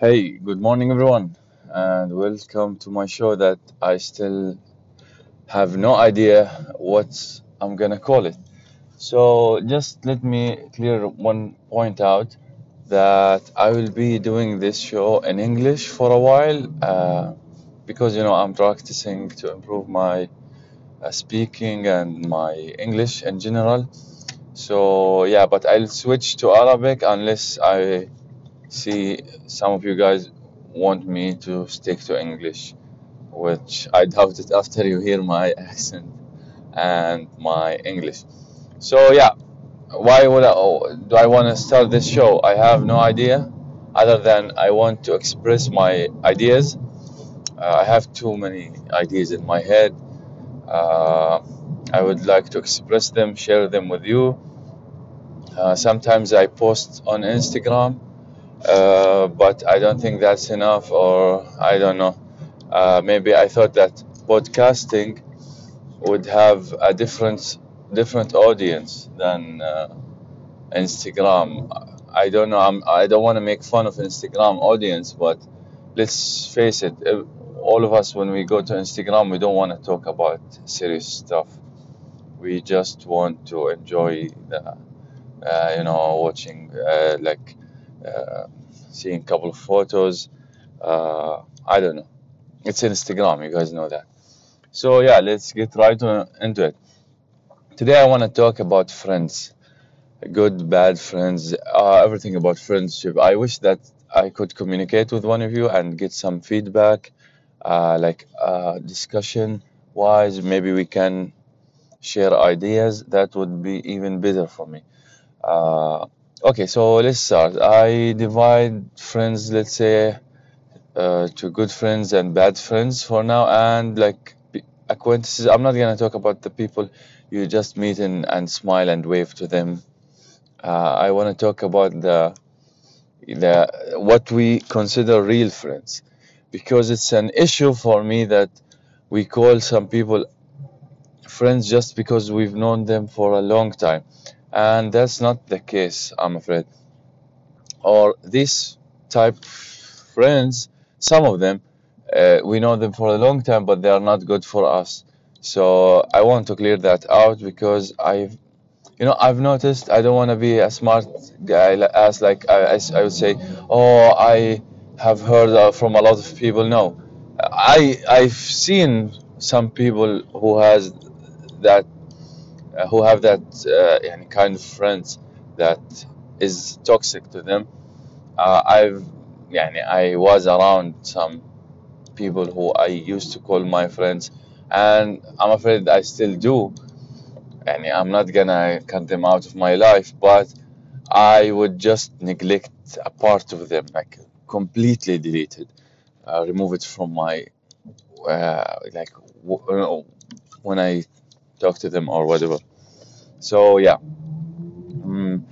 Hey, good morning, everyone, and welcome to my show that I still have no idea what I'm gonna call it. So, just let me clear one point out that I will be doing this show in English for a while uh, because you know I'm practicing to improve my uh, speaking and my English in general. So, yeah, but I'll switch to Arabic unless I see some of you guys want me to stick to English. which I doubt it after you hear my accent and my English. So yeah, why would I, oh, do I want to start this show? I have no idea, other than I want to express my ideas. Uh, I have too many ideas in my head. Uh, I would like to express them, share them with you. Uh, sometimes I post on Instagram, uh, but I don't think that's enough, or I don't know. Uh, maybe I thought that podcasting would have a different different audience than uh, Instagram. I don't know. I'm, I don't want to make fun of Instagram audience, but let's face it. All of us, when we go to Instagram, we don't want to talk about serious stuff. We just want to enjoy the, uh, you know, watching uh, like seeing a couple of photos. Uh, I don't know. It's Instagram. You guys know that. So yeah, let's get right on, into it. Today I want to talk about friends, good, bad friends, uh, everything about friendship. I wish that I could communicate with one of you and get some feedback, uh, like uh, discussion wise. Maybe we can share ideas. That would be even better for me. Uh, okay, so let's start. I divide friends, let's say, uh, to good friends and bad friends for now, and like acquaintances. I'm not gonna talk about the people you just meet and, and smile and wave to them. Uh, I want to talk about the the what we consider real friends, because it's an issue for me that we call some people friends just because we've known them for a long time, and that's not the case, I'm afraid. Or these type friends, some of them, uh, we know them for a long time, but they are not good for us. So I want to clear that out because I've, you know, I've noticed I don't want to be a smart guy as like I, I would say, oh, I have heard uh, from a lot of people. No, I I've seen some people who has that uh, who have that uh, يعني kind of friends that is toxic to them. Uh, I've يعني I was around some people who I used to call my friends, and I'm afraid I still do. And I'm not gonna cut them out of my life, but I would just neglect a part of them, like completely delete it, uh, remove it from my uh, like w- when I talk to them or whatever. So yeah, mm,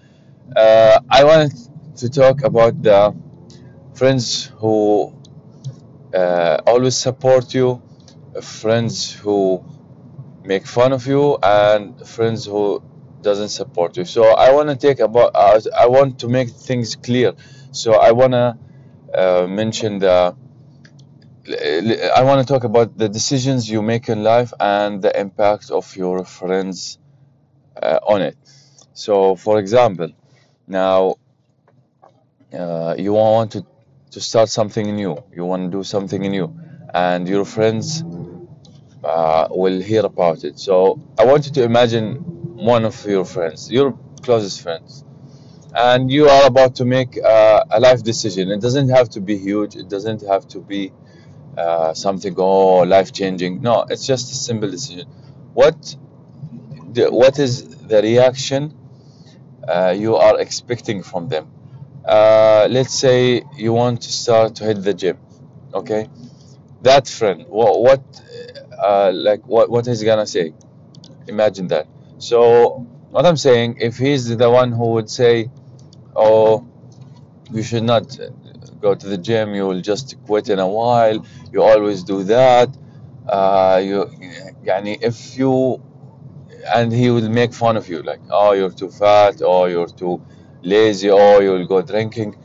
uh, I wanted to talk about the friends who uh, always support you, friends who make fun of you and friends who doesn't support you. So i want to take about uh, i want to make things clear. So i want to uh, mention the i want to talk about the decisions you make in life and the impact of your friends uh, on it so for example now uh, you want to, to start something new you want to do something new and your friends uh, will hear about it. So I want you to imagine one of your friends, your closest friends, and you are about to make uh, a life decision. It doesn't have to be huge. It doesn't have to be uh, something oh life changing. No, it's just a simple decision. What the, what is the reaction uh, you are expecting from them? Uh, let's say you want to start to hit the gym. Okay, that friend, what what uh, like what what is gonna say? Imagine that. So what I'm saying, if he's the one who would say, "Oh, you should not go to the gym. You will just quit in a while. You always do that." Uh, you, يعني if you and he will make fun of you like, "Oh, you're too fat. Oh, you're too lazy. Oh, you'll go drinking."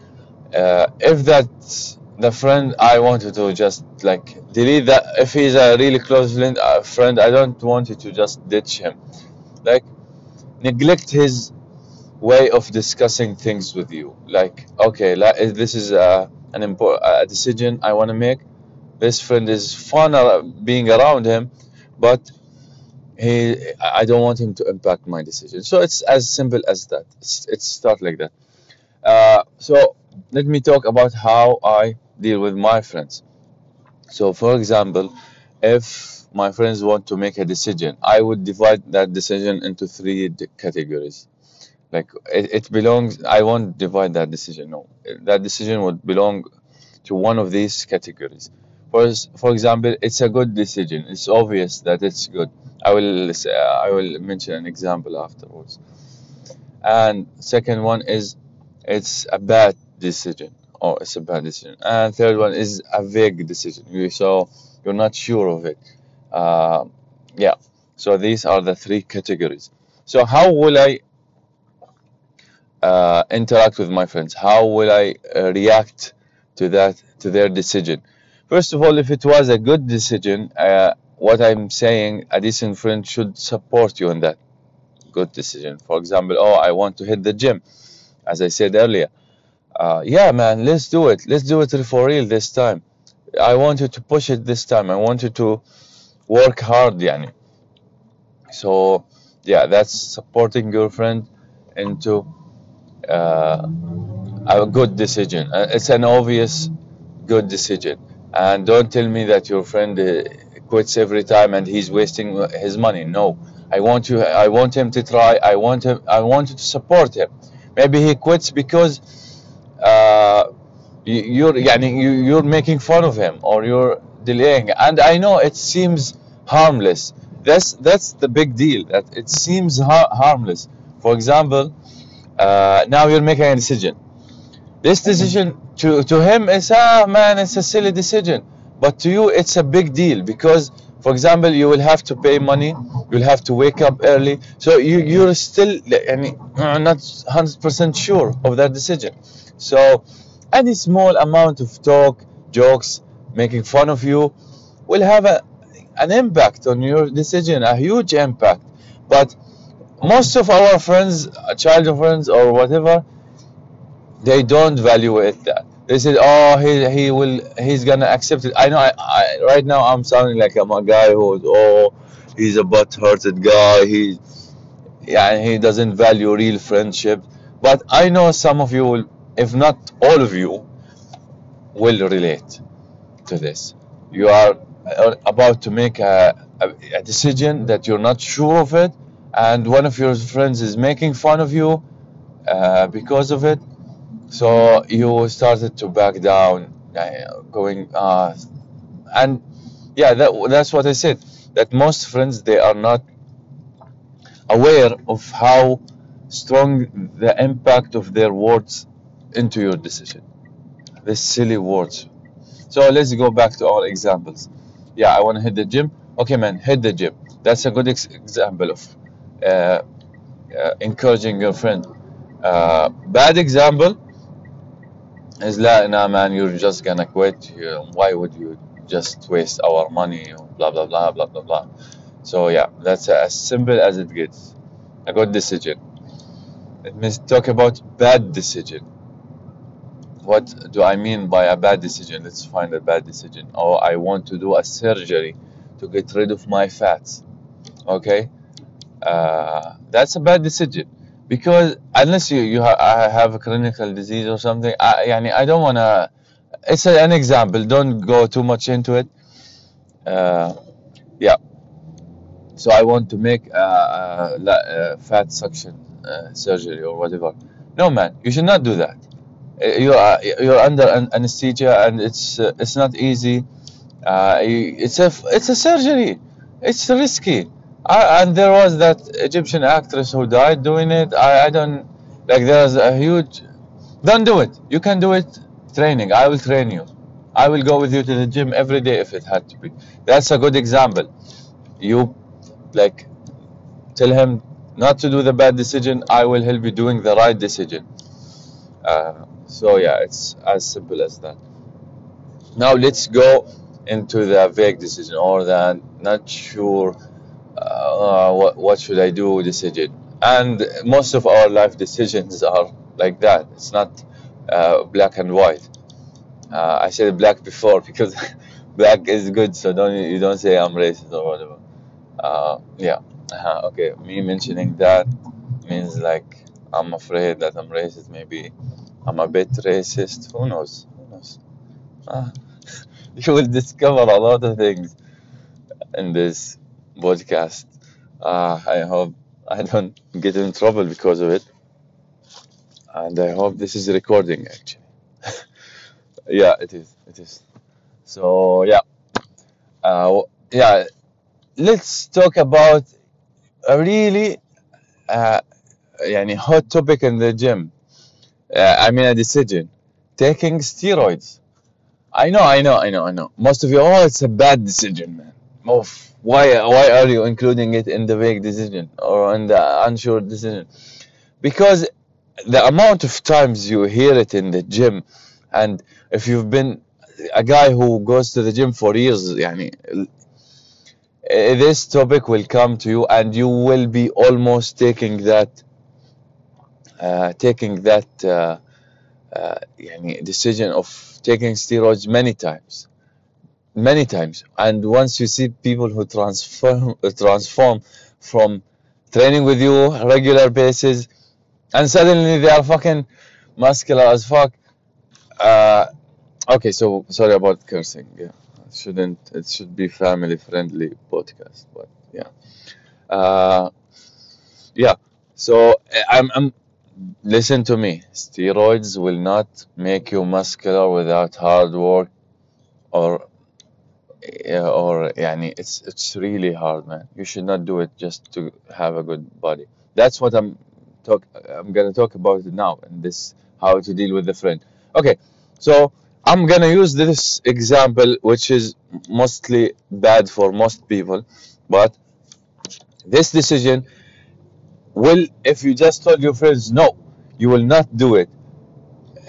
uh, if that's the friend I wanted to just like delete that if he's a really close friend, uh, friend I don't want you to just ditch him like neglect his way of discussing things with you. Like okay this is a, an important a decision I want to make. This friend is fun uh, being around him but he I don't want him to impact my decision. So it's as simple as that. It's, it's start like that. Uh, so let me talk about how I deal with my friends. So, for example, if my friends want to make a decision, I would divide that decision into three categories. Like it, it belongs, I won't divide that decision. No, that decision would belong to one of these categories. For, for example, it's a good decision. It's obvious that it's good. I will say, I will mention an example afterwards. And second one is it's a bad decision or it's a bad decision. And third one is a vague decision. So you're not sure of it. Uh, yeah. So these are the three categories. So how will I uh, interact with my friends? How will I uh, react to that to their decision? First of all, if it was a good decision, uh, what I'm saying, a decent friend should support you in that good decision. For example, oh, I want to hit the gym, as I said earlier uh, yeah, man, let's do it. Let's do it for real this time. I want you to push it this time. I want you to work hard, yani. So, yeah, that's supporting your friend into uh, a good decision. Uh, it's an obvious good decision. And don't tell me that your friend uh, quits every time and he's wasting his money. No, I want you. I want him to try. I want him. I want you to support him. Maybe he quits because uh, you're, you're making fun of him or you're delaying. And I know it seems harmless. That's that's the big deal. That it seems ha- harmless. For example, uh, now you're making a decision. This decision to to him is ah man it's a silly decision. But to you it's a big deal because for example you will have to pay money you'll have to wake up early. So you you're still not 100% sure of that decision. So any small amount of talk, jokes, making fun of you will have a, an impact on your decision, a huge impact. But most of our friends, child friends or whatever, they don't value it that. They said, "Oh, he he will he's gonna accept it." I know. I, I right now I'm sounding like I'm a guy who's oh, he's a butt-hearted guy. He yeah, he doesn't value real friendship. But I know some of you will if not all of you, will relate to this. You are uh, about to make a, a, a, decision that you're not sure of it, and one of your friends is making fun of you uh, because of it. So you started to back down, uh, going, uh, and yeah, that, that's what I said. That most friends they are not aware of how strong the impact of their words into your decision. The silly words. So let's go back to our examples. Yeah, I want to hit the gym. Okay, man, hit the gym. That's a good ex example of encouraging your friend. Uh, bad example is like, nah, man, you're just gonna quit. why would you just waste our money? Blah blah blah blah blah blah. So yeah, that's as simple as it gets. A good decision. Let me talk about bad decision what do I mean by a bad decision? Let's find a bad decision. Oh, I want to do a surgery to get rid of my fats. Okay, uh, that's a bad decision because unless you you ha have a clinical disease or something, I, يعني, I don't wanna. It's a, an example. Don't go too much into it. Uh, yeah. So I want to make a, a, a fat suction uh, surgery or whatever. No, man, you should not do that you are you're under anesthesia and it's uh, it's not easy uh, it's a it's a surgery it's risky I, and there was that Egyptian actress who died doing it. I, I don't like there's a huge don't do it. You can do it training. I will train you. I will go with you to the gym every day if it had to be. That's a good example. You like tell him not to do the bad decision. I will help you doing the right decision. Uh, So yeah, it's as simple as that. Now let's go into the vague decision or the not sure uh, what what should I do decision. And most of our life decisions are like that. It's not uh, black and white. Uh, I said black before because black is good, so don't you don't say I'm racist or whatever. Uh, yeah. Uh, okay. Me mentioning that means like I'm afraid that I'm racist. Maybe I'm a bit racist. Who knows? Who knows? Uh, you will discover a lot of things in this podcast. Uh, I hope I don't get in trouble because of it, and I hope this is recording actually. yeah, it is. It is. So yeah, uh, yeah. Let's talk about a really uh, يعني hot topic in the gym. Uh, I mean a decision. Taking steroids. I know, I know, I know, I know. Most of you, oh, it's a bad decision, man. Oh, why, why are you including it in the vague decision or in the unsure decision? Because the amount of times you hear it in the gym, and if you've been a guy who goes to the gym for years, يعني, eh, this topic will come to you, and you will be almost taking that, uh, taking that. Uh, uh, يعني decision of taking steroids many times many times. And once you see people who transform uh, transform from training with you regular basis and suddenly they are fucking muscular as fuck uh, okay so sorry about cursing yeah. Shouldn't it should be family friendly podcast but yeah. Uh, yeah so I'm, I'm listen to me. Steroids will not make you muscular without hard work or or yani it's it's really hard man. You should not do it just to have a good body. That's what i'm talk i'm gonna talk about it now and this how to deal with the friend. Okay so i'm gonna use this example which is mostly bad for most people but this decision will if you just told your friends no you will not do it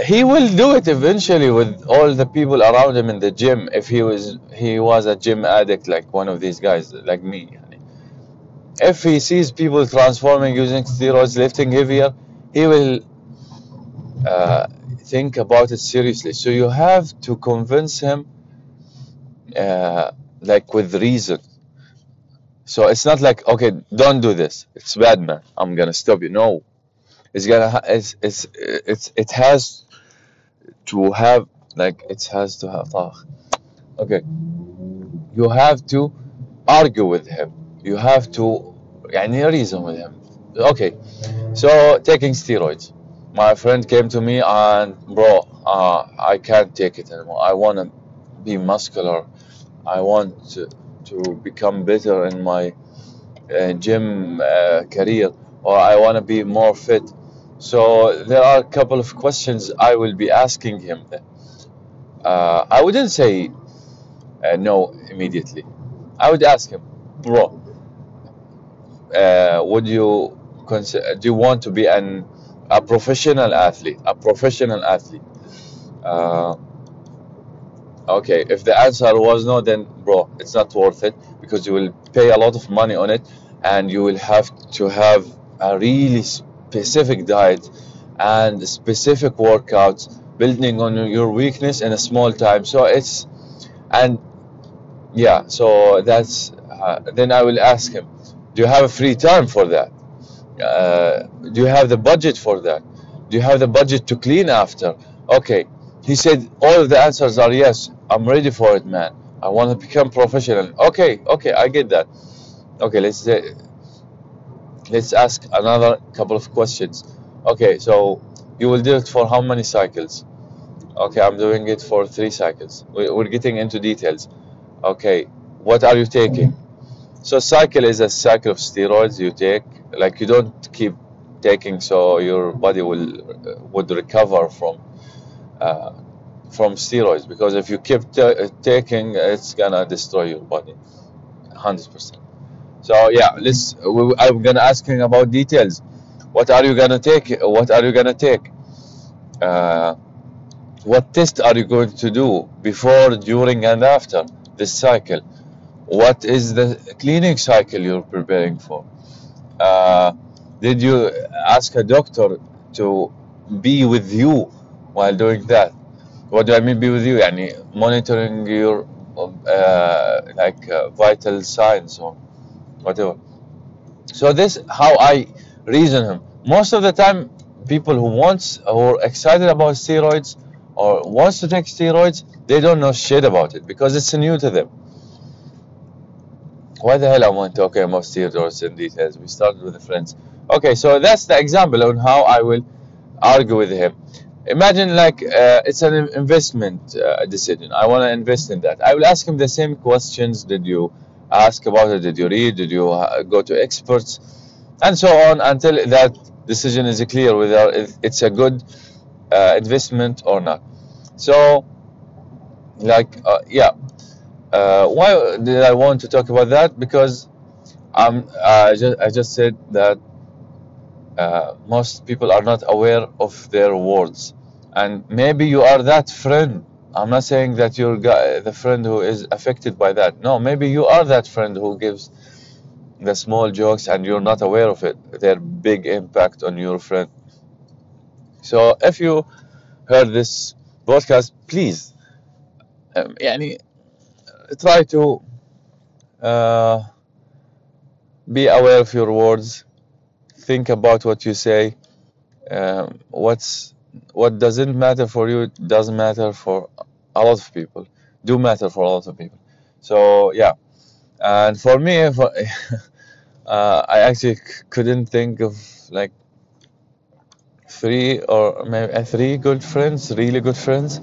he will do it eventually with all the people around him in the gym if he was he was a gym addict like one of these guys like me if he sees people transforming using steroids lifting heavier he will uh, think about it seriously. So you have to convince him uh, like with reason. So it's not like okay don't do this. It's bad man. I'm gonna stop you. No. It's gonna it's it's it's it has to have like it has to have ah, okay you have to argue with him you have to يعني reason with him okay so taking steroids my friend came to me and bro uh, I can't take it anymore I want to be muscular I want to, to become better in my uh, gym uh, career or I want to be more fit so there are a couple of questions I will be asking him. Uh, I wouldn't say uh, no immediately. I would ask him, bro, uh, would you consider, do you want to be an a professional athlete? A professional athlete. Uh, okay, if the answer was no, then bro, it's not worth it because you will pay a lot of money on it, and you will have to have a really specific diet and specific workouts building on your weakness in a small time. So it's and yeah so that's uh, then i will ask him do you have a free time for that? Uh, do you have the budget for that? Do you have the budget to clean after? Okay. He said all of the answers are yes. I'm ready for it man. I want to become professional. Okay okay i get that. Okay let's say let's ask another couple of questions. Okay so you will do it for how many cycles? Okay i'm doing it for three cycles. We- we're getting into details. Okay what are you taking? So cycle is a cycle of steroids you take. Like you don't keep taking so your body will uh, would recover from uh, from steroids. Because if you keep ta- taking it's gonna destroy your body. 100% so yeah, let's. I'm gonna ask him about details. What are you gonna take? What are you gonna take? Uh, what test are you going to do before, during, and after this cycle? What is the cleaning cycle you're preparing for? Uh, did you ask a doctor to be with you while doing that? What do I mean be with you? Yani monitoring your uh, like uh, vital signs or whatever. So this how I reason him. Most of the time, people who wants or excited about steroids or wants to take steroids, they don't know shit about it because it's new to them. Why the hell I want to talk about steroids in details? We started with the friends. Okay, so that's the example on how I will argue with him. Imagine like uh, it's an investment uh, decision. I want to invest in that. I will ask him the same questions. Did you ask about it? Did you read? Did you go to experts? And so on until that decision is clear whether it's a good uh, investment or not. So, like, uh, yeah. Uh, why did I want to talk about that? Because um, I just I just said that uh, most people are not aware of their words, and maybe you are that friend. I'm not saying that you're guy, the friend who is affected by that. No, maybe you are that friend who gives the small jokes and you're not aware of it. Their big impact on your friend. So if you heard this podcast, please, um, يعني, try to uh, be aware of your words. Think about what you say. Um, what's what doesn't matter for you doesn't matter for a lot of people. Do matter for a lot of people. So yeah, and for me, I, uh, I actually couldn't think of like three or maybe uh, three good friends, really good friends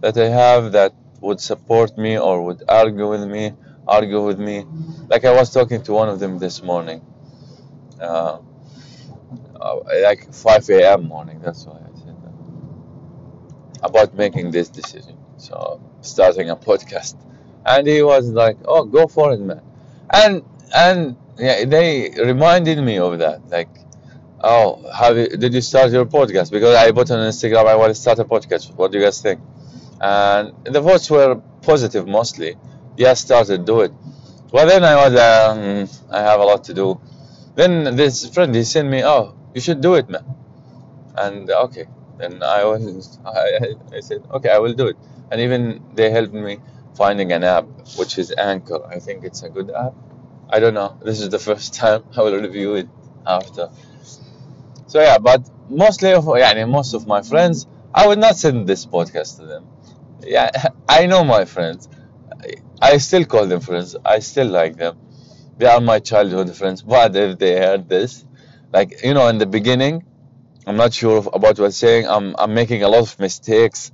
that I have that would support me or would argue with me, argue with me. Like I was talking to one of them this morning, uh, uh like 5 a.m. morning. That's why about making this decision. So starting a podcast, and he was like, "Oh, go for it, man," and and yeah, they reminded me of that, like Oh, have you, did you start your podcast? Because I put on Instagram, I want to start a podcast. What do you guys think? And the votes were positive mostly. Yeah, started, do it. Well, then I was, um, I have a lot to do. Then this friend, he sent me, oh, you should do it, man. And okay, then I was, I, I said, okay, I will do it. And even they helped me finding an app, which is Anchor. I think it's a good app. I don't know. This is the first time I will review it after. So yeah, but mostly of yeah, most of my friends, I would not send this podcast to them. Yeah, I know my friends. I still call them friends. I still like them. They are my childhood friends. But if they heard this, like you know, in the beginning, I'm not sure about what I'm saying. I'm I'm making a lot of mistakes.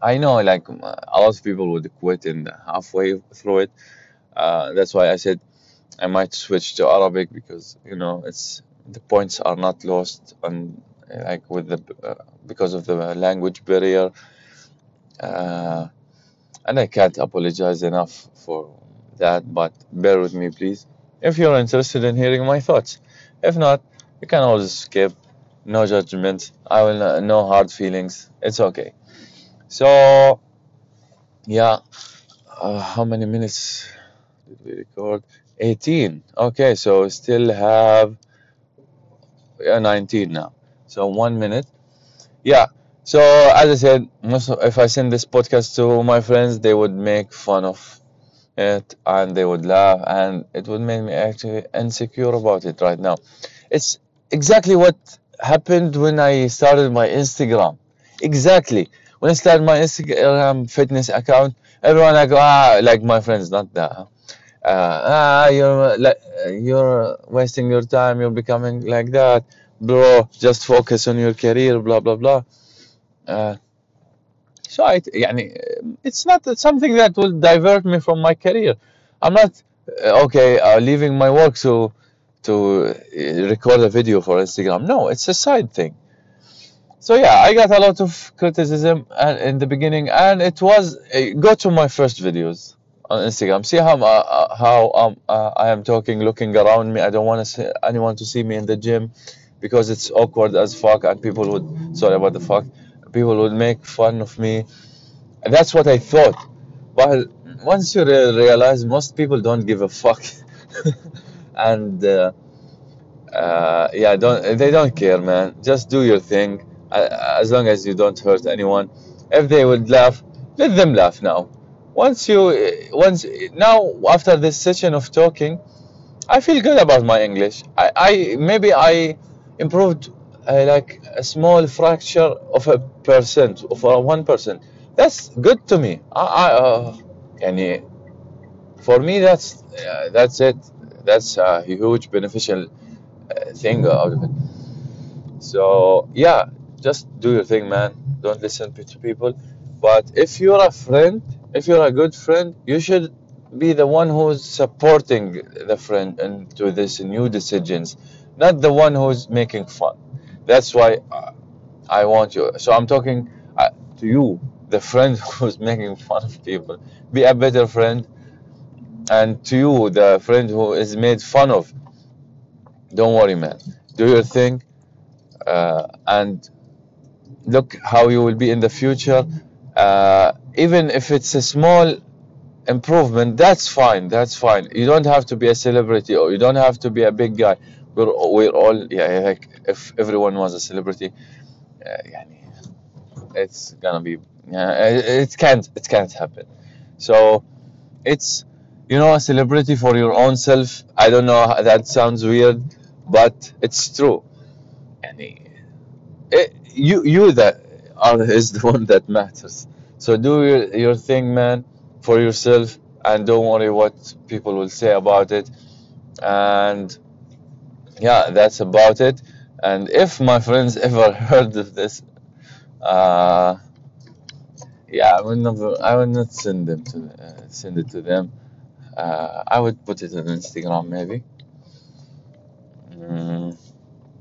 I know, like a lot of people would quit in halfway through it. Uh, that's why I said I might switch to Arabic because you know it's the points are not lost on like with the uh, because of the language barrier uh, and I can't apologize enough for that but bear with me please if you're interested in hearing my thoughts if not you can always skip no judgment I will uh, no hard feelings it's okay so yeah uh, how many minutes did we record 18 okay so still have are 19 now. So one minute. Yeah. So as I said, if I send this podcast to my friends, they would make fun of it and they would laugh, and it would make me actually insecure about it right now. It's exactly what happened when I started my Instagram. Exactly. When I started my Instagram fitness account, everyone I go ah like my friends, not that uh, ah, you're like you're wasting your time. You're becoming like that, bro. Just focus on your career. Blah blah blah. Uh, so I, يعني, it's not something that will divert me from my career. I'm not uh, okay uh, leaving my work to to uh, record a video for Instagram. No, it's a side thing. So yeah, I got a lot of criticism in the beginning, and it was go to my first videos on Instagram. See how uh, how um, uh, I am talking, looking around me. I don't want to anyone to see me in the gym. because it's awkward as fuck and people would sorry about the fuck people would make fun of me that's what I thought but once you re- realize most people don't give a fuck and uh, uh, yeah don't they don't care man just do your thing uh, as long as you don't hurt anyone if they would laugh let them laugh now once you once now after this session of talking I feel good about my English. I, I maybe I improved uh, like a small fracture of a percent of a one percent. That's good to me. I, I uh, يعني for me that's uh, that's it. That's a huge beneficial uh, thing out of it. So yeah, just do your thing, man. Don't listen to people. But if you're a friend, if you're a good friend, you should be the one who's supporting the friend into this new decisions, not the one who's making fun. That's why uh, I want you. So I'm talking uh, to you, the friend who's making fun of people. Be a better friend and to you, the friend who is made fun of, don't worry, man. Do your thing, uh, and look how you will be in the future. Uh, even if it's a small improvement, that's fine. That's fine. You don't have to be a celebrity, or you don't have to be a big guy. We're we're all yeah. Like if everyone was a celebrity, uh, it's gonna be. it can't. It can't happen. So, it's you know, a celebrity for your own self. I don't know, that sounds weird, but it's true. And it, you, you that are is the one that matters. So do your, your thing, man, for yourself, and don't worry what people will say about it. And yeah, that's about it. And if my friends ever heard of this, uh, yeah, I will never, I would not send them to uh, send it to them uh, I would put it on Instagram maybe mm,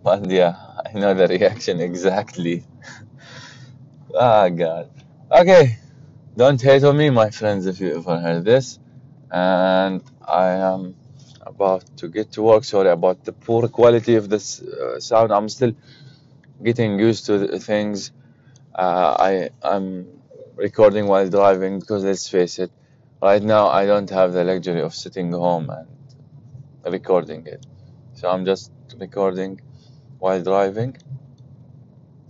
but yeah I know the reaction exactly ah god okay don't hate on me, my friends, if you ever heard this. And I am about to get to work. Sorry about the poor quality of this uh, sound. I'm still getting used to things. Uh, I I'm recording while driving because let's face it, right now I don't have the luxury of sitting home and recording it. So I'm just recording while driving,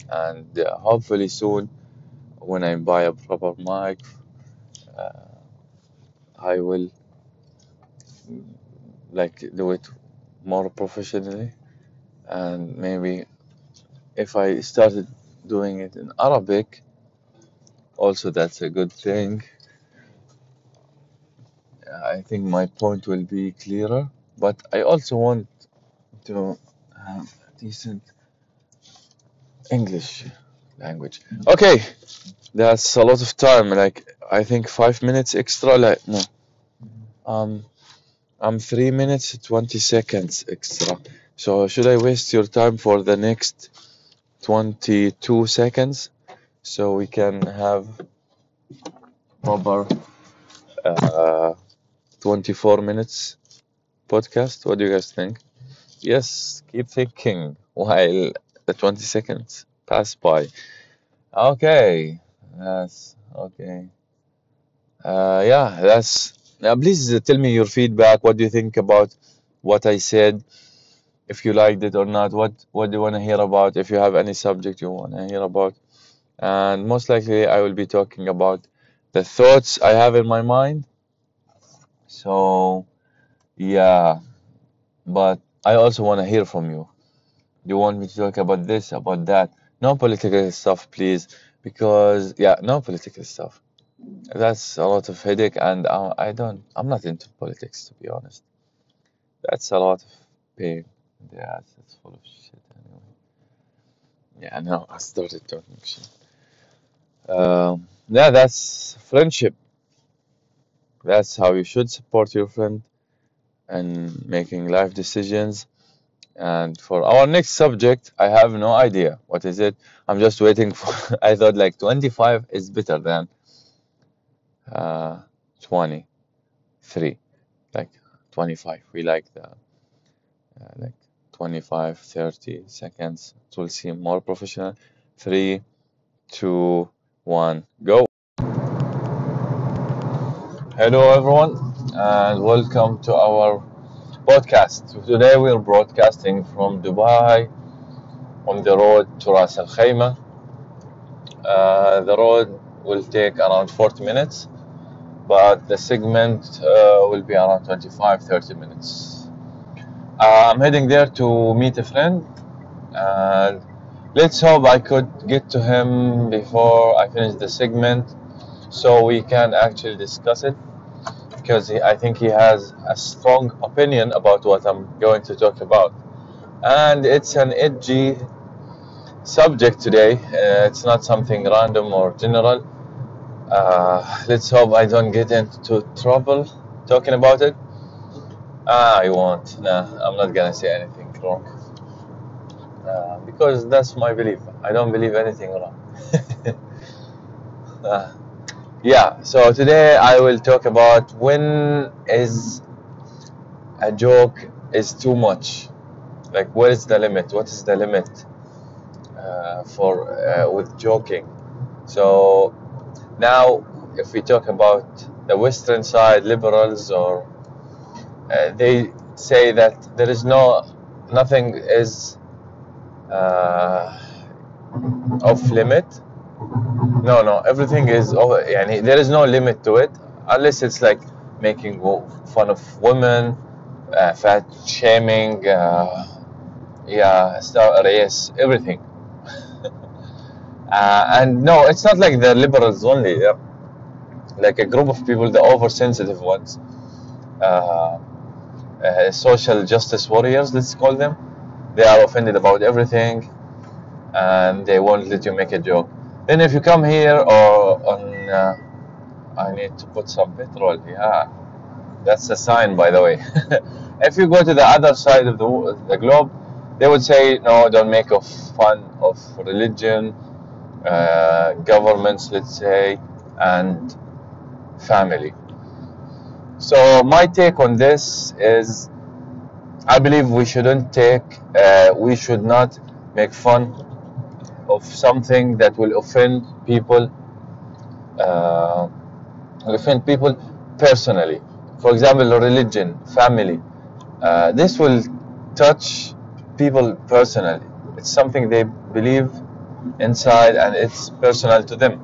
and uh, hopefully soon when I buy a proper mic, uh, I will like do it more professionally. And maybe if I started doing it in Arabic, also that's a good thing. I think my point will be clearer, but I also want to have decent English language. Okay, that's a lot of time. Like I think five minutes extra. Like no, um, I'm three minutes twenty seconds extra. So should I waste your time for the next twenty two seconds so we can have proper uh, twenty four minutes podcast? What do you guys think? Yes, keep thinking while the twenty seconds pass by. Okay. Yes. Okay. Uh, yeah, that's. Uh, please tell me your feedback. What do you think about what I said? If you liked it or not. What What do you want to hear about? If you have any subject you want to hear about, and most likely I will be talking about the thoughts I have in my mind. So yeah, but I also want to hear from you. Do you want me to talk about this, about that? No political stuff, please because yeah, no political stuff. That's a lot of headache, and uh, I don't. I'm not into politics, to be honest. That's a lot of pain. Yeah, it's full of shit anyway. Yeah, no, I started talking shit. Um, yeah, that's friendship. That's how you should support your friend and making life decisions. And for our next subject, I have no idea. What is it? I'm just waiting for. I thought like 25 is better than uh, 23. Like 25. We like the uh, like 25 30 seconds it will seem more professional three two one go hello everyone and welcome to our podcast today we're broadcasting from dubai on the road to ras al khaimah. Uh, the road will take around 40 minutes but the segment uh, will be around 25 30 minutes. Uh, i'm heading there to meet a friend and let's hope i could get to him before i finish the segment so we can actually discuss it because he, i think he has a strong opinion about what i'm going to talk about and it's an edgy subject today uh, it's not something random or general uh, let's hope I don't get into trouble talking about it. Ah, I won't. Nah, I'm not gonna say anything wrong. Uh, because that's my belief. I don't believe anything wrong. yeah, so today I will talk about when is a joke is too much. Like, where is the limit? What is the limit uh, for uh, with joking? So now, if we talk about the Western side, liberals, or uh, they say that there is no, nothing is uh, off limit. No, no, everything is. Oh, yani, there is no limit to it, unless it's like making fun of women, uh, fat shaming, uh, yeah, star race, everything. Uh, and no, it's not like the liberals only. Yeah. Like a group of people, the oversensitive ones, uh, uh, social justice warriors, let's call them. They are offended about everything, and they won't let you make a joke. Then if you come here or on, uh, I need to put some petrol. Yeah, that's a sign, by the way. if you go to the other side of the the globe, they would say no, don't make of fun of religion uh, governments, let's say, and family. So my take on this is, I believe we shouldn't take, uh, we should not make fun of something that will offend people, uh, offend people personally. For example, religion, family. Uh, this will touch people personally. It's something they believe inside and it's personal to them.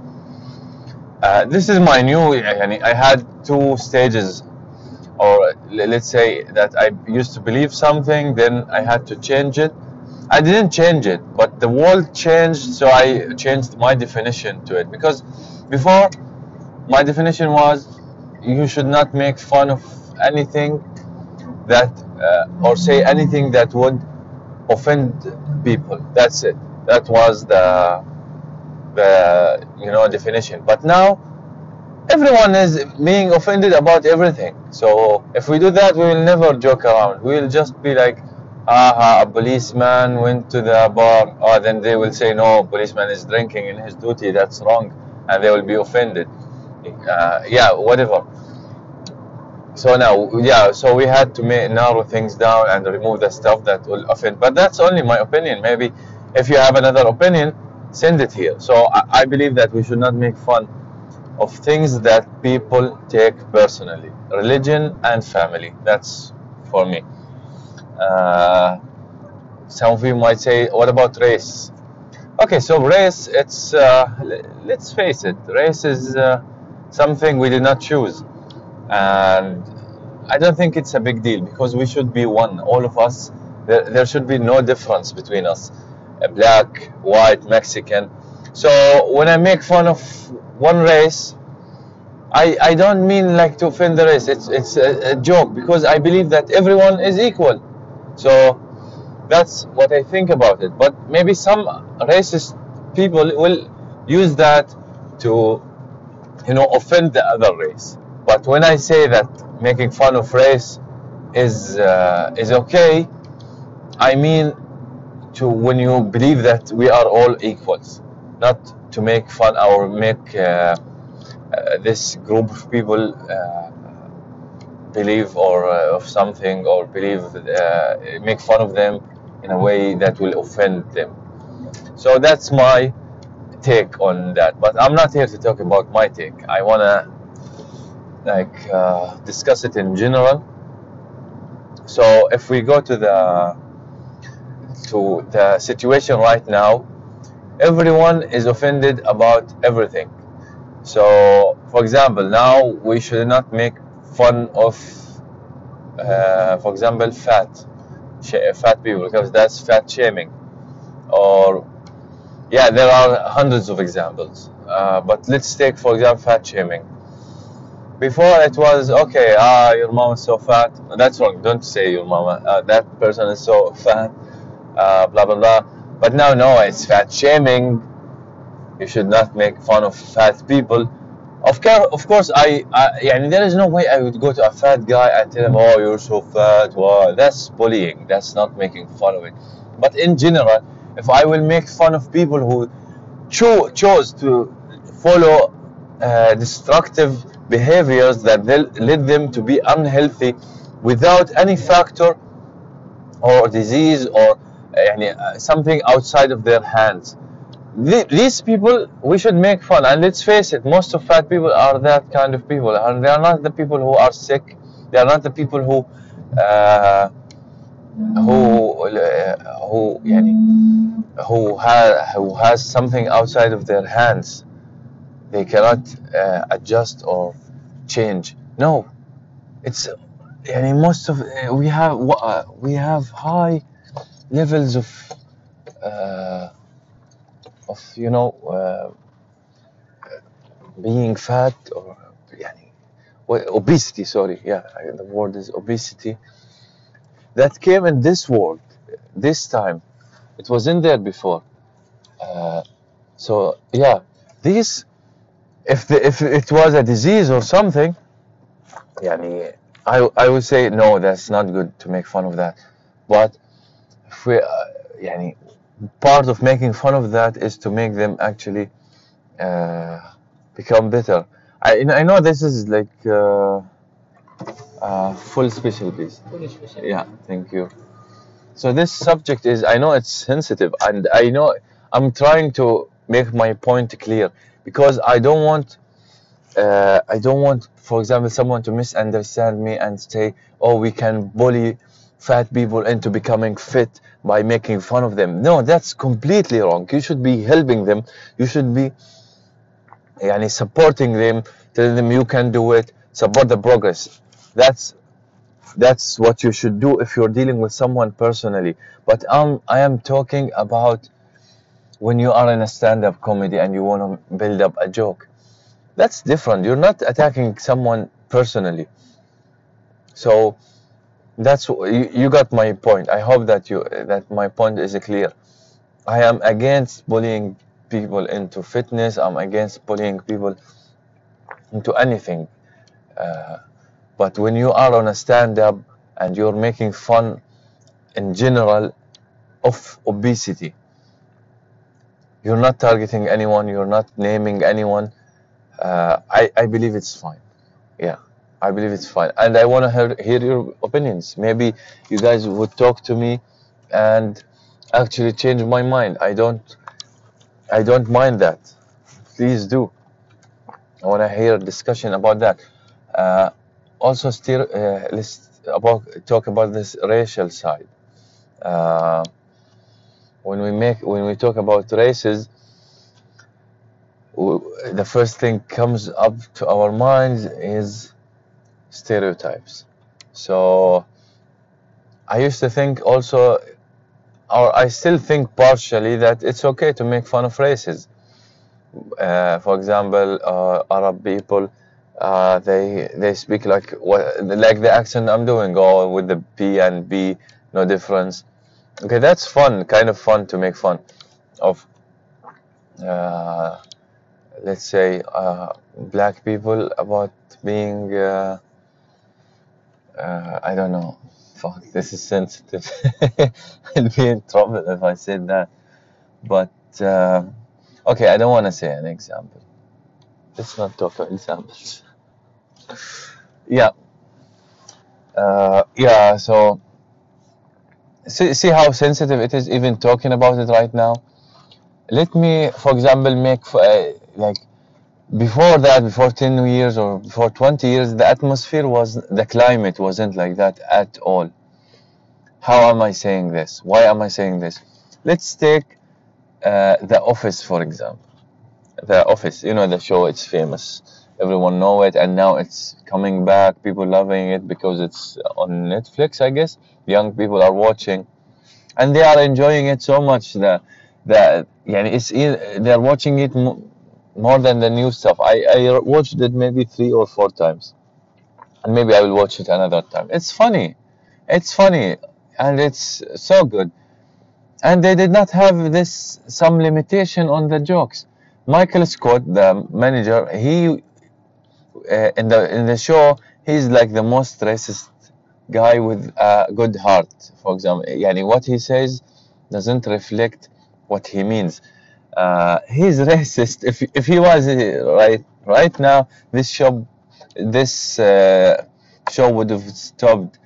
Uh, this is my new, I had two stages or let's say that I used to believe something, then I had to change it. I didn't change it, but the world changed, so I changed my definition to it. Because before, my definition was you should not make fun of anything that, uh, or say anything that would offend people. That's it that was the the you know definition but now everyone is being offended about everything so if we do that we will never joke around we will just be like aha a policeman went to the bar oh then they will say no policeman is drinking in his duty that's wrong and they will be offended uh, yeah whatever so now yeah so we had to narrow things down and remove the stuff that will offend but that's only my opinion maybe if you have another opinion, send it here. So I, I believe that we should not make fun of things that people take personally religion and family. That's for me. Uh, some of you might say, what about race? Okay, so race, it's, uh, let's face it, race is uh, something we did not choose. And I don't think it's a big deal because we should be one, all of us. There, there should be no difference between us—a black, white, Mexican. So when I make fun of one race, I, I don't mean like to offend the race. It's it's a, a joke because I believe that everyone is equal. So that's what I think about it. But maybe some racist people will use that to you know offend the other race. But when I say that making fun of race is uh, is okay, I mean to when you believe that we are all equals, not to make fun or make uh, uh, this group of people uh, believe or uh, of something or believe uh, make fun of them in a way that will offend them. So that's my take on that. But I'm not here to talk about my take. I wanna like uh, discuss it in general. So if we go to the to the situation right now, everyone is offended about everything. So, for example, now we should not make fun of, uh, for example, fat, fat people because that's fat shaming, or yeah, there are hundreds of examples. Uh, but let's take, for example, fat shaming. Before it was okay, ah, your mom is so fat. That's wrong. Don't say your mama. Uh, that person is so fat. Uh, blah blah blah. But now, no, it's fat shaming. You should not make fun of fat people. Of course, of course, I, I يعني there is no way I would go to a fat guy and tell him, "Oh, you're so fat." Wow, that's bullying. That's not making fun of it. But in general, if I will make fun of people who cho- chose to follow uh, destructive behaviors that led them to be unhealthy without any factor or disease or uh, something outside of their hands. these people, we should make fun. And let's face it, most of fat people are that kind of people. And they are not the people who are sick. They are not the people who uh, who uh, who يعني, who has who has something outside of their hands. They cannot uh, adjust or change. No, it's يعني most of uh, we have uh, we have high levels of uh, of you know uh, being fat or يعني, obesity sorry yeah the word is obesity that came in this world this time it was in there before uh, so yeah these if the, if it was a disease or something يعني, I, I would say no that's not good to make fun of that but if we, uh, يعني, part of making fun of that is to make them actually uh, become better. I, I know this is like uh, uh, full special piece special. yeah thank you. So this subject is I know it's sensitive and I know I'm trying to make my point clear because I don't want uh, I don't want for example someone to misunderstand me and say oh we can bully fat people into becoming fit by making fun of them. No, that's completely wrong. You should be helping them. You should be yani, supporting them, telling them you can do it, support the progress. That's that's what you should do if you're dealing with someone personally. But um, I am talking about when you are in a stand-up comedy and you want to build up a joke. That's different. You're not attacking someone personally. So that's you, you got my point. I hope that you that my point is clear. I am against bullying people into fitness. I'm against bullying people into anything. Uh, but when you are on a stand-up and you're making fun in general of obesity you're not targeting anyone. You're not naming anyone. Uh, I, I believe it's fine. Yeah I believe it's fine. And I want to hear, hear your opinions. Maybe you guys would talk to me and actually change my mind. I don't I don't mind that. Please do. I want to hear a discussion about that. Uh, also still uh, let's about talk about this racial side. Uh, when we make when we talk about races the first thing comes up to our minds is stereotypes. So i used to think also or i still think partially that it's okay to make fun of races. Uh, for example uh, arab people uh, they they speak like what like the accent i'm doing or with the p and b no difference. Okay that's fun kind of fun to make fun of uh, let's say uh, black people about being uh, I don't know. Fuck this is sensitive. I'll be in trouble if I said that. But uh, okay I don't want to say an example. Let's not talk about examples. Yeah. Uh, yeah so see, see how sensitive it is even talking about it right now? Let me for example make uh, like before that before 10 years or before 20 years the atmosphere was the climate wasn't like that at all. How am i saying this? Why am i saying this? Let's take uh, the office for example. The office you know the show it's famous. Everyone know it and now it's coming back. People loving it because it's on netflix i guess. Young people are watching. And they are enjoying it so much that that yeah it's they're watching it more than the new stuff. I, I watched it maybe three or four times. And maybe i will watch it another time. It's funny. It's funny. And it's so good. And they did not have this some limitation on the jokes. Michael scott the manager he uh, in the in the show he's like the most racist guy with a good heart. For example yani what he says doesn't reflect what he means uh, he's racist. If if he was uh, right right now this show this uh, show would have stopped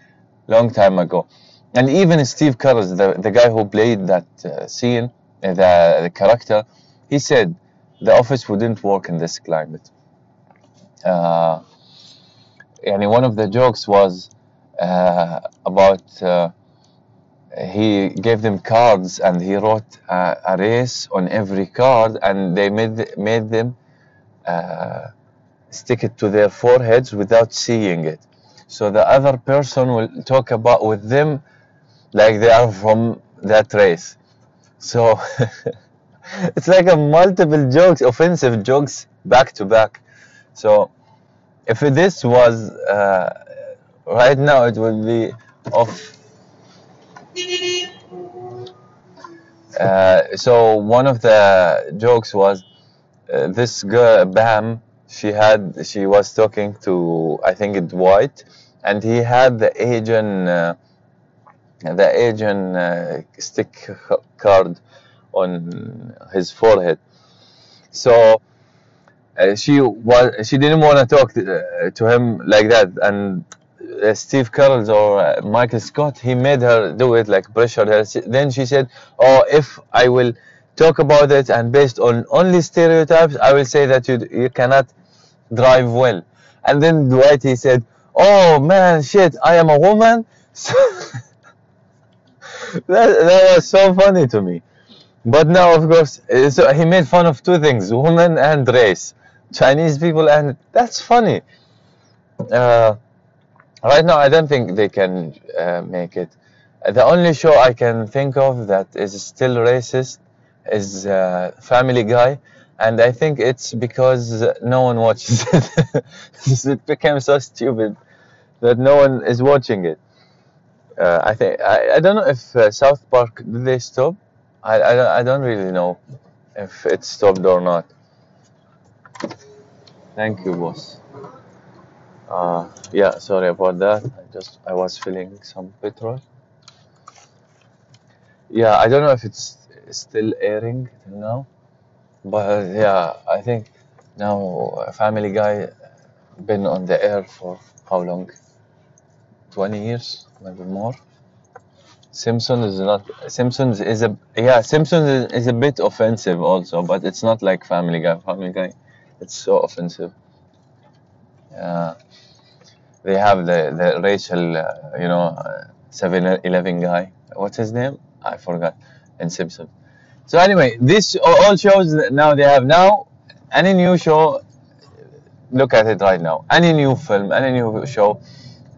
long time ago. And even Steve Carell the, the guy who played that uh, scene uh, the, the character he said the office wouldn't work in this climate. Uh, and one of the jokes was about he gave them cards and he wrote uh, a race on every card and they made made them uh, stick it to their foreheads without seeing it. So the other person will talk about with them like they are from that race. So it's like a multiple jokes offensive jokes back to back. So if this was uh, right now it would be of uh, so one of the jokes was uh, this girl Bam she had she was talking to I think it Dwight and he had the Asian uh, the Asian uh, stick card on his forehead. So uh, she was she didn't want to talk to, him like that and Steve Carell or uh, Michael Scott he made her do it like pressured her then she said oh if I will talk about it and based on only stereotypes I will say that you you cannot drive well. And then Dwight he said oh man shit I am a woman? So that, that was so funny to me. But now, of course, uh, so he made fun of two things: women and race, Chinese people, and that's funny. Uh, right now, I don't think they can uh, make it. The only show I can think of that is still racist is uh, Family Guy, and I think it's because no one watches it. it became so stupid that no one is watching it. Uh, I think I, I don't know if uh, South Park did they stop. I, I, I don't really know if it stopped or not. Thank you, boss. Uh, yeah, sorry about that. I just I was filling some petrol. Yeah, I don't know if it's still airing now, but yeah, I think now Family Guy been on the air for how long? 20 years, maybe more. Simpsons is not Simpsons is a yeah Simpsons is, is a bit offensive also, but it's not like Family Guy. Family Guy, it's so offensive. Uh, they have the, the Rachel, uh, you know, uh, 7 Eleven guy. What's his name? I forgot. And Simpson. So anyway, this all shows now they have now any new show. Look at it right now. Any new film, any new show,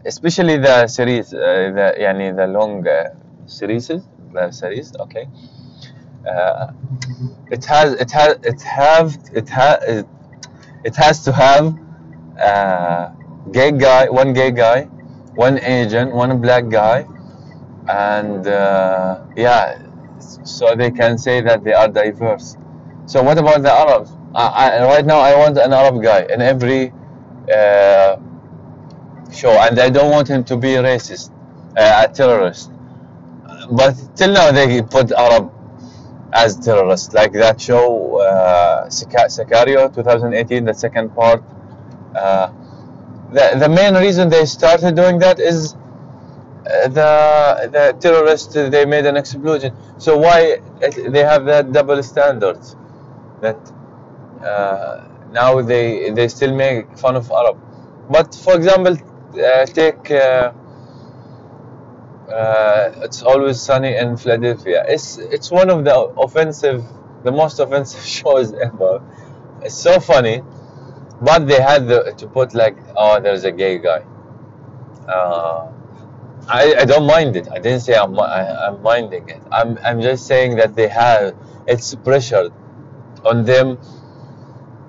especially the series, uh, the yani the long uh, series, the series. Okay, uh, it has it has it have it has it, it has to have uh, gay guy, one gay guy, one Asian, one black guy, and uh, yeah, so they can say that they are diverse. So what about the Arabs? I, I, right now, I want an Arab guy in every uh, show, and I don't want him to be racist, uh, a terrorist. But till now, they put Arab as terrorists, like that show uh, Sicario 2018, the second part. Uh, the, the main reason they started doing that is the the terrorists they made an explosion. So why they have that double standards? That uh, now they they still make fun of Arab. But for example, uh, take uh, uh, it's always sunny in Philadelphia. It's it's one of the offensive, the most offensive shows ever. It's so funny, but they had the, to put like, oh, there's a gay guy. Uh, I, I don't mind it. I didn't say I'm mi- I, I'm minding it. I'm I'm just saying that they have it's pressure on them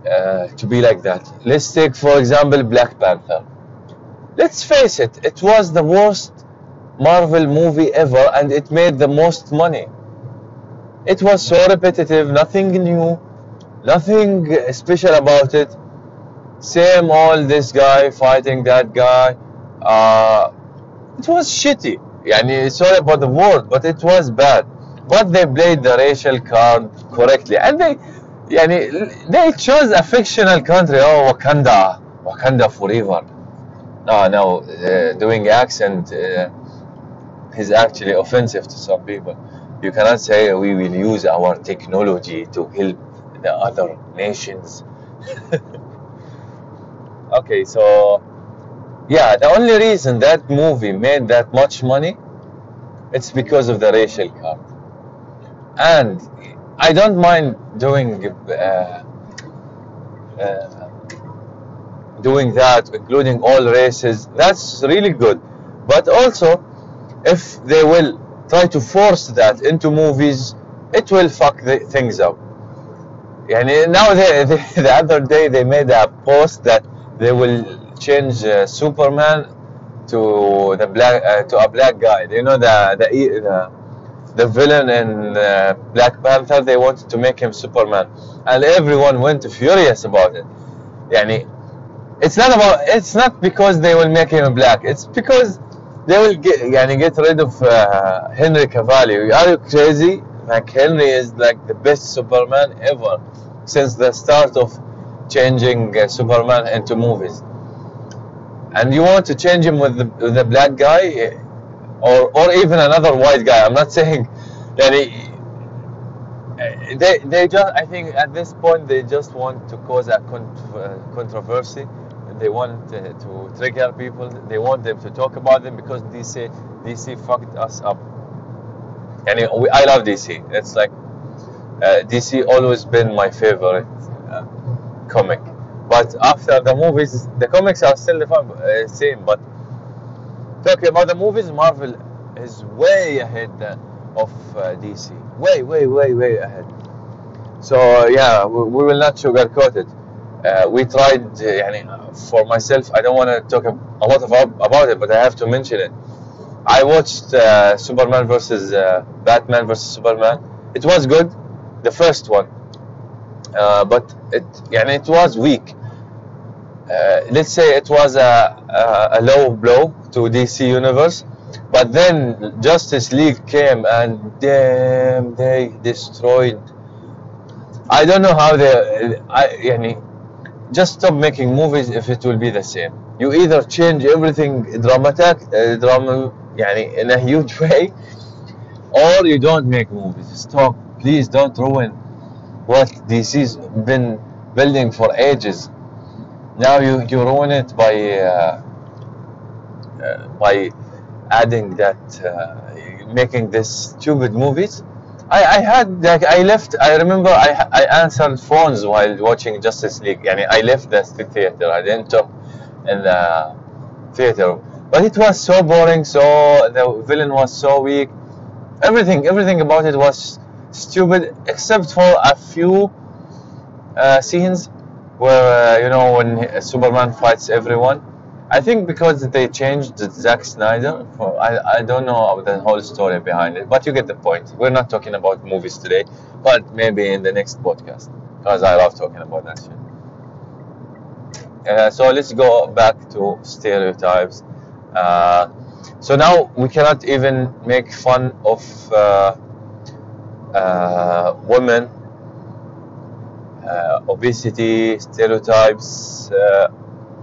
uh, to be like that. Let's take for example Black Panther. Let's face it, it was the worst Marvel movie ever, and it made the most money. It was so repetitive, nothing new, nothing special about it. Same all this guy fighting that guy. Uh, it was shitty. Yani, sorry about the word, but it was bad. But they played the racial card correctly. And they, yani, they chose a fictional country. Oh, Wakanda. Wakanda forever. No, no, uh, doing accent uh, is actually offensive to some people. You cannot say we will use our technology to help the other nations. Okay, so yeah, the only reason that movie made that much money, it's because of the racial card. And I don't mind doing uh, uh, doing that, including all races. That's really good. But also, if they will try to force that into movies, it will fuck the things up. And uh, now, they, they, the other day, they made a post that they will change uh, Superman to the black uh, to a black guy. You know the the e- the, the villain in uh, Black Panther. They wanted to make him Superman, and everyone went furious about it. يعني it's not about it's not because they will make him black. It's because they will get يعني get rid of uh, Henry Cavill. Are you crazy? Like Henry is like the best Superman ever since the start of changing uh, Superman into movies. And you want to change him with the, with the black guy, or or even another white guy. I'm not saying that he, they they just I think at this point they just want to cause a uh, controversy. They want uh, to trigger people. They want them to talk about them because DC DC fucked us up. And I love DC. It's like uh, DC always been my favorite uh, comic. But after the movies, the comics are still the uh, same. But talking about the movies, Marvel is way ahead uh, of uh, DC. Way, way, way, way ahead. So yeah, we, we will not sugarcoat it. Uh, we tried, uh, for myself, I don't want to talk a lot about, about it, but I have to mention it. I watched uh, Superman versus Batman versus Superman. It was good, the first one uh, but it, يعني, it was weak. Uh, let's say it was a, a, a low blow to DC Universe, but then Justice League came and damn, they destroyed. I don't know how they. I, يعني, just stop making movies if it will be the same. You either change everything dramatic, uh, drama, يعني, in a huge way, or you don't make movies. Stop, please don't ruin what DC's been building for ages. Now you, you ruin it by uh, uh, by adding that uh, making this stupid movies. I, I had like I left. I remember I I answered phones while watching Justice League. Yani I left the theater. I didn't talk in the theater, but it was so boring. So the villain was so weak. Everything everything about it was stupid except for a few uh, scenes where uh, you know when Superman fights everyone. I think because they changed Zack Snyder. For, I I don't know the whole story behind it, but you get the point. We're not talking about movies today, but maybe in the next podcast because I love talking about that shit. Uh, so let's go back to stereotypes. Uh, so now we cannot even make fun of uh, uh, women, uh, obesity, stereotypes, uh,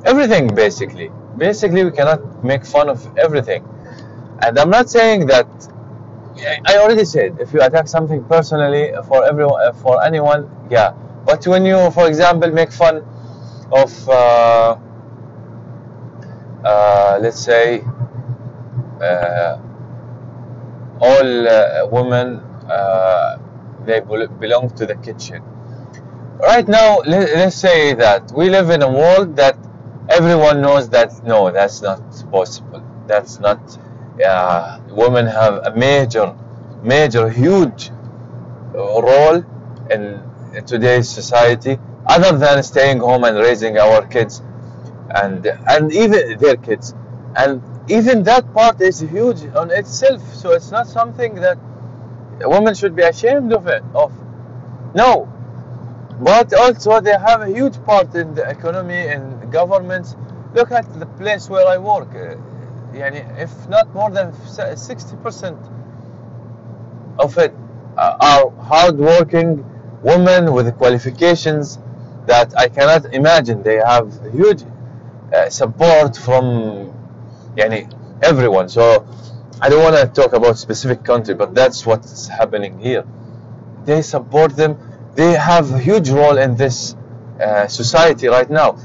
everything basically. Basically, we cannot make fun of everything. And I'm not saying that. I already said if you attack something personally for everyone, for anyone, yeah. But when you, for example, make fun of, uh, uh, let's say, uh, all uh, women, uh, they belong to the kitchen. Right now, let, let's say that we live in a world that everyone knows that no, that's not possible. That's not. Uh, women have a major, major, huge role in today's society, other than staying home and raising our kids, and and even their kids, and even that part is huge on itself. So it's not something that a woman should be ashamed of it. Of no, but also they have a huge part in the economy and governments. Look at the place where I work. Uh, if not more than 60% of it are hardworking women with qualifications that I cannot imagine. They have huge uh, support from yani, everyone. So I don't want to talk about specific country, but that's what's happening here. They support them they have a huge role in this uh, society right now.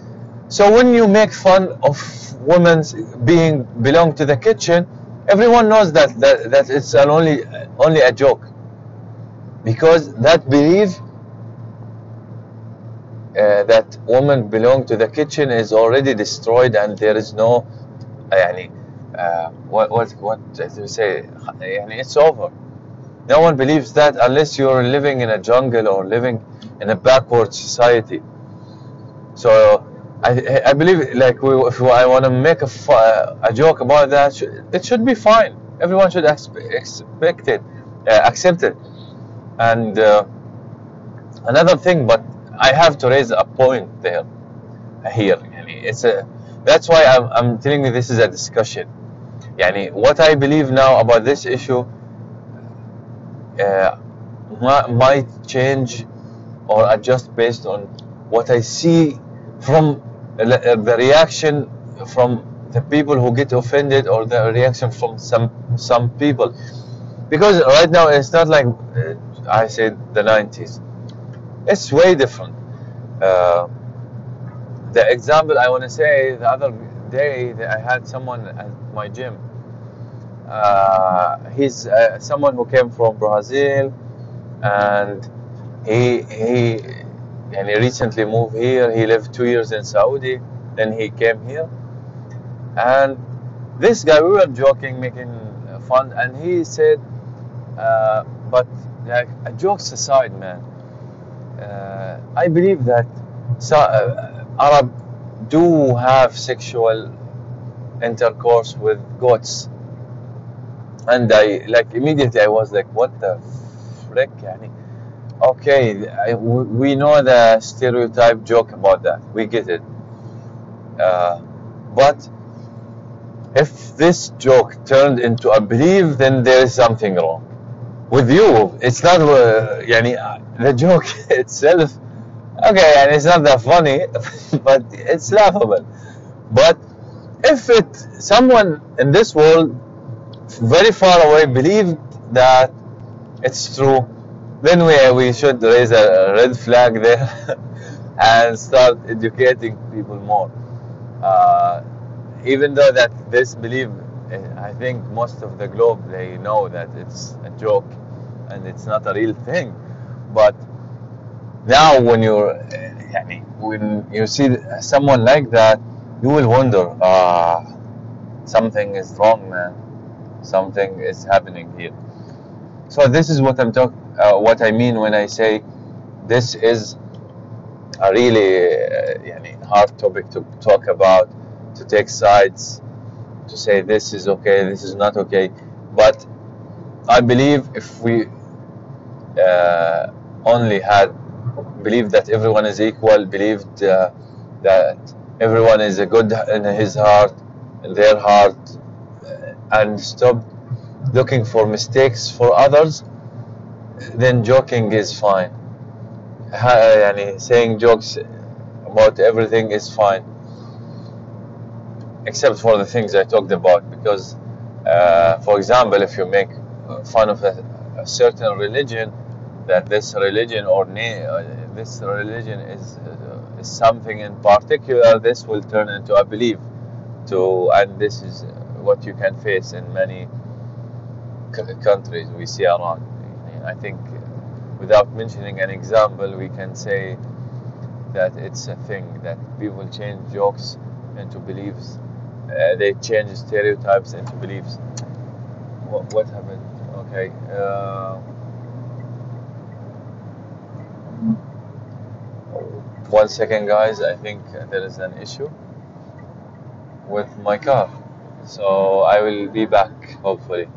So when you make fun of women being belong to the kitchen, everyone knows that that, that it's an only only a joke, because that belief uh, that women belong to the kitchen is already destroyed and there is no يعني Uh, what what what do you say? It's over. No one believes that unless you're living in a jungle or living in a backward society. So I, I believe like we, if I want to make a, a joke about that, it should be fine. Everyone should expect it, uh, accept it. And uh, another thing, but I have to raise a point there, here. It's a that's why I'm, I'm telling you this is a discussion Yani, what I believe now about this issue uh, might change or adjust based on what I see from the reaction from the people who get offended or the reaction from some some people. Because right now it's not like uh, I said the 90s it's way different. Uh, the example I want to say the other day that I had someone at my gym uh, he's uh, someone who came from Brazil, and he he and he recently moved here. He lived two years in Saudi, then he came here, and this guy we were joking, making fun, and he said, uh, "But like jokes aside, man, uh, I believe that so, uh, Arab do have sexual intercourse with goats." and I like immediately I was like, what the frick? Okay, I, we know the stereotype joke about that. We get it. Uh, but if this joke turned into a belief, then there is something wrong. With you, it's not, uh, yani, the joke itself, okay, and it's not that funny, but it's laughable. But if it, someone in this world very far away believed that it's true, then we, we should raise a red flag there and start educating people more. Uh, even though that this belief, I think most of the globe they know that it's a joke and it's not a real thing. But now when you're when you see someone like that, you will wonder, ah, something is wrong, man something is happening here. So this is what I'm talk, uh, what I mean when I say this is a really uh, hard topic to talk about, to take sides, to say this is okay, this is not okay. But I believe if we uh, only had believed that everyone is equal, believed uh, that everyone is a good in his heart, in their heart, and stop looking for mistakes for others, then joking is fine. Saying jokes about everything is fine, except for the things I talked about, because Uh, for example, if you make fun of a, a certain religion, that this religion or uh, this religion is, uh, is something in particular, this will turn into a belief. To and this is what you can face in many c- countries we see around. I think, without mentioning an example, we can say that it's a thing that people change jokes into beliefs. Uh, they change stereotypes into beliefs. What, what happened? Okay. Uh, one second, guys. I think there is an issue with my car. So I will be back, hopefully.